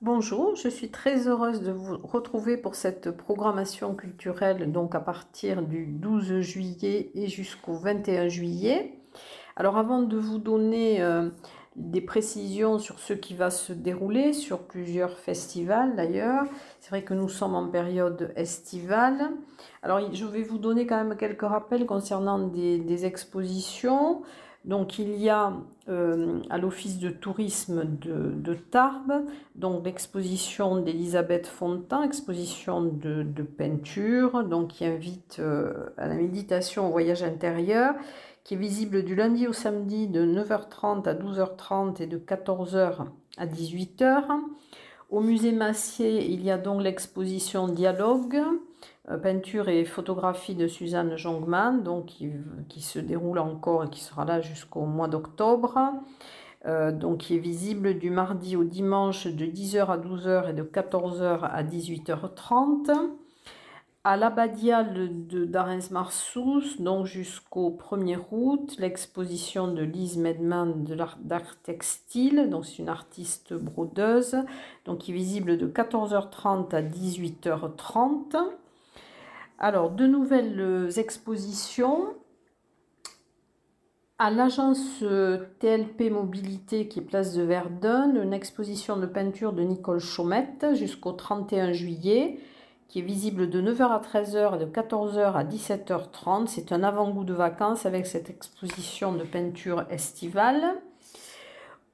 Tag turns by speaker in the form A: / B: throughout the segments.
A: Bonjour, je suis très heureuse de vous retrouver pour cette programmation culturelle donc à partir du 12 juillet et jusqu'au 21 juillet. Alors avant de vous donner euh, des précisions sur ce qui va se dérouler sur plusieurs festivals d'ailleurs. C'est vrai que nous sommes en période estivale. Alors je vais vous donner quand même quelques rappels concernant des, expositions. Donc il y a euh, à l'office de tourisme de, Tarbes, donc l'exposition d'Elisabeth Fontan, exposition de, peinture, donc qui invite euh, à la méditation au voyage intérieur qui est visible du lundi au samedi de 9h30 à 12h30 et de 14h à 18h. Au musée Massier, il y a donc l'exposition Dialogue, peinture et photographie de Suzanne Jongman, qui, se déroule encore et qui sera là jusqu'au mois d'octobre. Euh, donc qui est visible du mardi au dimanche de 10h à 12h et de 14h à 18h30 à l'abbadiale de d'Arens Marsous, donc jusqu'au 1er août, l'exposition de Lise Medman de d'art textile, donc c'est une artiste brodeuse, donc qui est visible de 14h30 à 18h30. Alors, de nouvelles expositions. À l'agence TLP Mobilité qui est place de Verdun, une exposition de peinture de Nicole Chaumette jusqu'au 31 juillet qui est visible de 9h à 13h et de 14h à 17h30. C'est un avant-goût de vacances avec cette exposition de peinture estivale.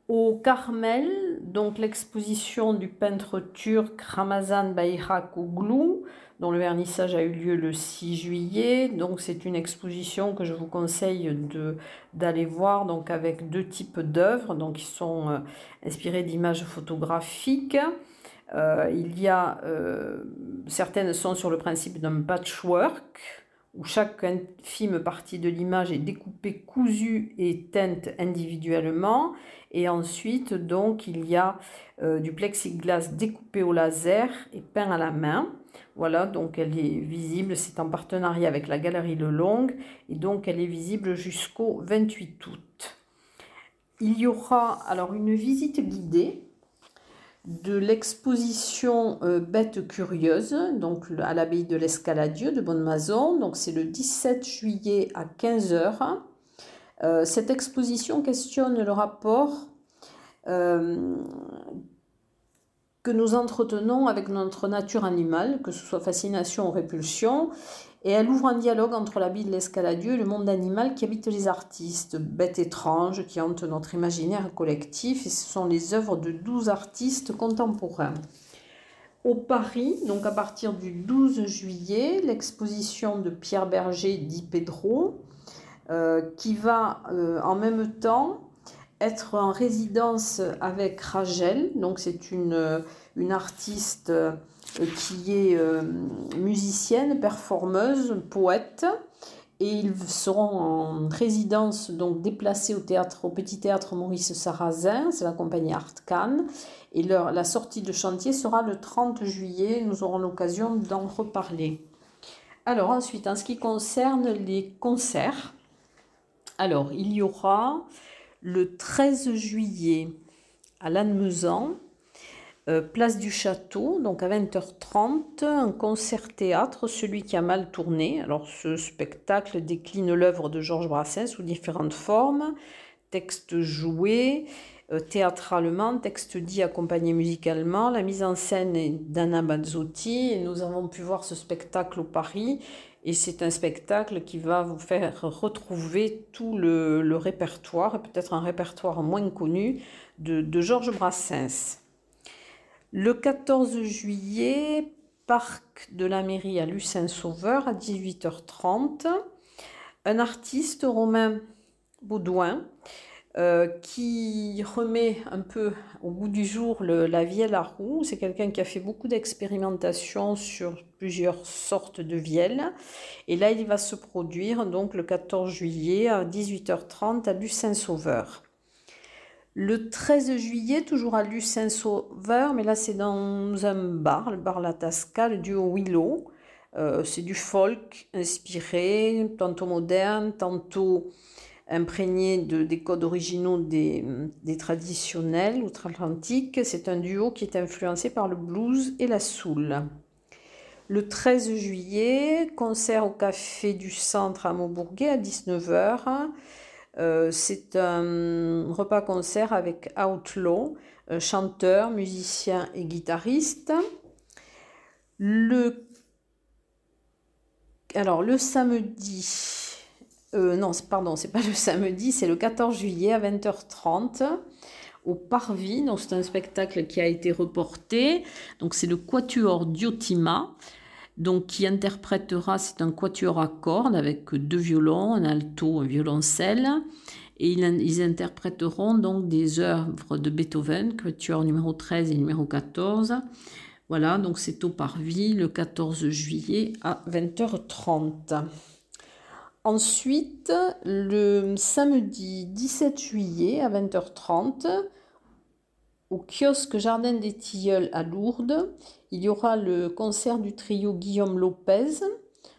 A: Au Carmel, donc l'exposition du peintre turc Ramazan Bayrak Oglou, dont le vernissage a eu lieu le 6 juillet. Donc c'est une exposition que je vous conseille d'aller voir donc avec deux types d'œuvres donc qui sont euh, inspirées d'images photographiques. Euh, il y a euh, certaines sont sur le principe d'un patchwork où chaque infime partie de l'image est découpée, cousue et teinte individuellement. Et ensuite, il y a euh, du plexiglas découpé au laser et peint à la main. Voilà, donc elle est visible, c'est en partenariat avec la galerie Le Long, et donc elle est visible jusqu'au 28 août. Il y aura alors une visite guidée de l'exposition euh, Bête curieuse, donc à l'abbaye de l'Escaladieu de Bonne-Mazon. Donc c'est le 17 juillet à 15h. Euh, cette exposition questionne le rapport euh, que nous entretenons avec notre nature animale, que ce soit fascination ou répulsion, et elle ouvre un dialogue entre la vie de l'escaladieu et le monde animal qui habite les artistes, bêtes étranges qui hantent notre imaginaire collectif, et ce sont les œuvres de 12 artistes contemporains. Au Paris, donc à partir du 12 juillet, l'exposition de Pierre Berger dit Pedro, euh, qui va euh, en même temps être en résidence avec Rachel, donc c'est une, une artiste euh, qui est euh, musicienne, performeuse, poète. Et ils seront en résidence, donc déplacés au théâtre, au petit théâtre Maurice Sarrazin, c'est la compagnie Art Cannes. Et leur, la sortie de chantier sera le 30 juillet, nous aurons l'occasion d'en reparler. Alors ensuite, en ce qui concerne les concerts, alors il y aura le 13 juillet à Lannemezan euh, place du Château, donc à 20h30, un concert-théâtre, celui qui a mal tourné. Alors ce spectacle décline l'œuvre de Georges Brassens sous différentes formes, texte joué, euh, théâtralement, texte dit accompagné musicalement. La mise en scène est d'Anna Bazzotti et nous avons pu voir ce spectacle au Paris. Et c'est un spectacle qui va vous faire retrouver tout le, répertoire, peut-être un répertoire moins connu, de Georges Brassens. Le 14 juillet, parc de la mairie à Lucin-Sauveur à 18h30. Un artiste, Romain Baudouin, euh, qui remet un peu au bout du jour la vielle à roue. C'est quelqu'un qui a fait beaucoup d'expérimentations sur plusieurs sortes de vielles. Et là, il va se produire donc le 14 juillet à 18h30 à Lucin-Sauveur. Le 13 juillet, toujours à Lucin-Sauveur, mais là c'est dans un bar, le bar La Tasca, le duo Willow. Euh, c'est du folk inspiré, tantôt moderne, tantôt imprégné de, des codes originaux des, des traditionnels outre-Atlantique. C'est un duo qui est influencé par le blues et la soul. Le 13 juillet, concert au Café du Centre à Maubourguet à 19h. Euh, c'est un repas-concert avec Outlaw, chanteur, musicien et guitariste. Le... Alors, le samedi, euh, non, pardon, c'est pas le samedi, c'est le 14 juillet à 20h30 au Parvis. Donc, c'est un spectacle qui a été reporté. Donc, c'est le Quatuor Diotima. Donc, qui interprétera, c'est un quatuor à cordes avec deux violons, un alto, un violoncelle. Et ils, interpréteront donc des œuvres de Beethoven, quatuor numéro 13 et numéro 14. Voilà, donc c'est au Parvis le 14 juillet à 20h30. Ensuite, le samedi 17 juillet à 20h30, au kiosque Jardin des Tilleuls à Lourdes, il y aura le concert du trio Guillaume Lopez.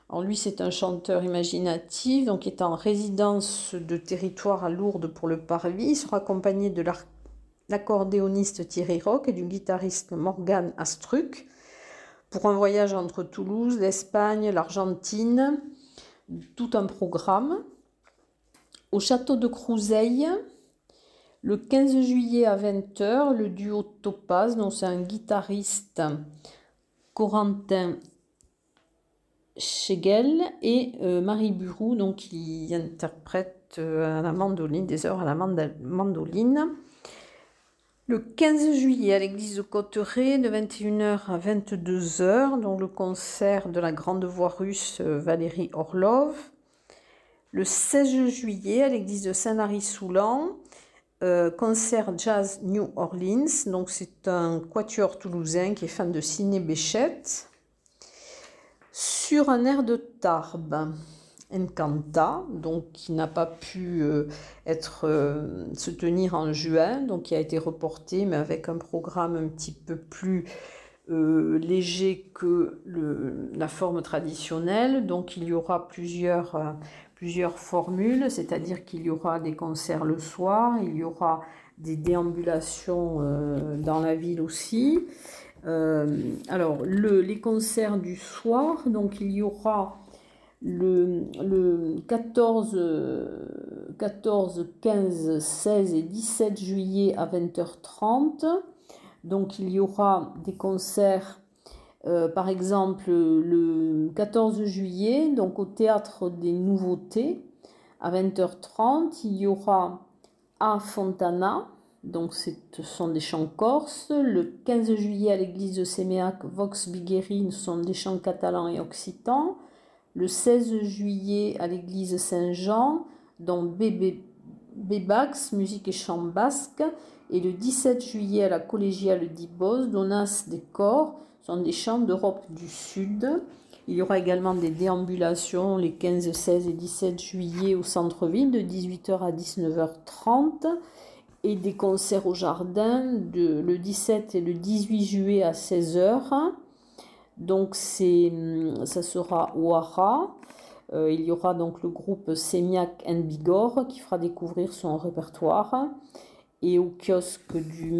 A: Alors lui, c'est un chanteur imaginatif, donc est en résidence de territoire à Lourdes pour le Parvis. Il sera accompagné de l'accordéoniste Thierry Rock et du guitariste Morgan Astruc pour un voyage entre Toulouse, l'Espagne, l'Argentine, tout un programme. Au château de Crouseille, le 15 juillet à 20h, le duo Topaz, donc c'est un guitariste Corentin Schegel et euh, Marie Burou, donc qui interprète euh, la mandoline, des heures à la mandoline. Le 15 juillet à l'église de Cotteret, de 21h à 22h, donc le concert de la grande voix russe euh, Valérie Orlov. Le 16 juillet à l'église de Saint-Lary-Soulan, euh, concert jazz New Orleans. Donc c'est un quatuor toulousain qui est fan de Ciné Béchette. Sur un air de Tarbes. Encanta, donc qui n'a pas pu euh, être, euh, se tenir en juin, donc qui a été reporté, mais avec un programme un petit peu plus léger que la forme traditionnelle. Donc il y aura plusieurs, plusieurs formules, c'est-à-dire qu'il y aura des concerts le soir, il y aura des déambulations dans la ville aussi. alors le, les concerts du soir, donc il y aura le, 14, 14, 15, 16 et 17 juillet à 20h30. Donc il y aura des concerts, euh, par exemple le 14 juillet, donc au théâtre des nouveautés à 20h30. Il y aura à Fontana, donc ce sont des chants corses. Le 15 juillet à l'église de Séméac, Vox Bigueri, ce sont des chants catalans et occitans le 16 juillet à l'église Saint-Jean, dans Bébax, musique et chant basque, et le 17 juillet à la collégiale d'Ibos, Donas des corps, sont des chants d'Europe du Sud. Il y aura également des déambulations les 15, 16 et 17 juillet au centre-ville de 18h à 19h30 et des concerts au jardin de, le 17 et le 18 juillet à 16h. Donc c'est, hum, ça sera Ouara. Euh, il y aura donc le groupe Semiac and Bigorre qui fera découvrir son répertoire. Et au kiosque du,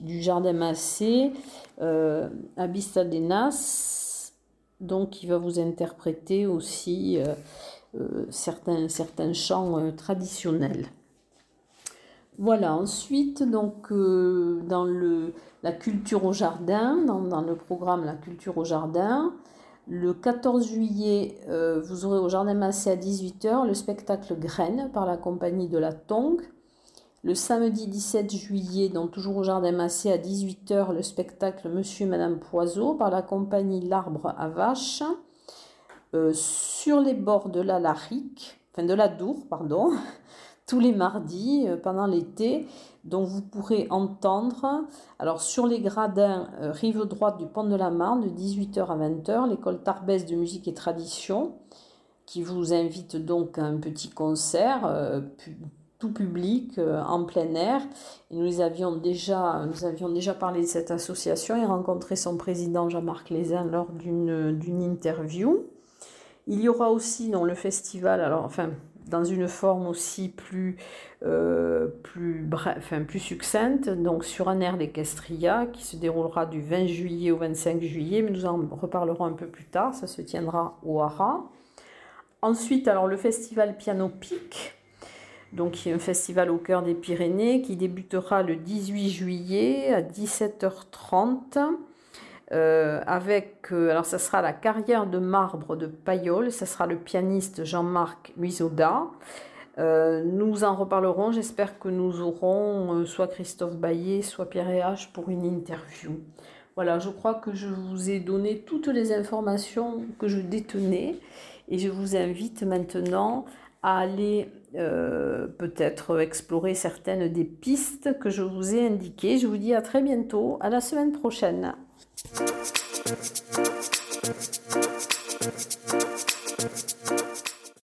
A: du Jardin Massé, euh, Abista Denas, donc il va vous interpréter aussi euh, euh, certains, certains chants traditionnels. Voilà, ensuite, donc, euh, dans le, la culture au jardin, dans, le programme La culture au jardin, le 14 juillet, euh, vous aurez au Jardin Massé à 18h le spectacle Graines par la compagnie de la Tongue. Le samedi 17 juillet, donc toujours au Jardin Massé à 18h, le spectacle Monsieur et Madame Poiseau par la compagnie L'Arbre à Vache. Euh, sur les bords de la Larique, enfin de la Dour, pardon, tous les mardis euh, pendant l'été, dont vous pourrez entendre, alors sur les gradins euh, rive droite du pont de la Marne, de 18h à 20h, l'école Tarbès de musique et tradition, qui vous invite donc à un petit concert, tout public, en plein air. Nous avions déjà, nous avions déjà parlé de cette association et rencontré son président Jean-Marc Lézin lors d'une interview. Il y aura aussi dans le festival, alors enfin dans une forme aussi plus, plus, enfin, plus succincte, donc sur un air d'Equestria qui se déroulera du 20 juillet au 25 juillet, mais nous en reparlerons un peu plus tard, ça se tiendra au Hara. Ensuite, alors le festival Piano Pic, donc qui est un festival au cœur des Pyrénées qui débutera le 18 juillet à 17h30 euh, avec, euh, alors ça sera la carrière de marbre de Payol, ça sera le pianiste Jean-Marc Luisoda. Euh, nous en reparlerons, j'espère que nous aurons soit Christophe Baillet, soit Pierre H pour une interview. Voilà, je crois que je vous ai donné toutes les informations que je détenais et je vous invite maintenant à aller euh, peut-être explorer certaines des pistes que je vous ai indiquées. Je vous dis à très bientôt, à la semaine prochaine.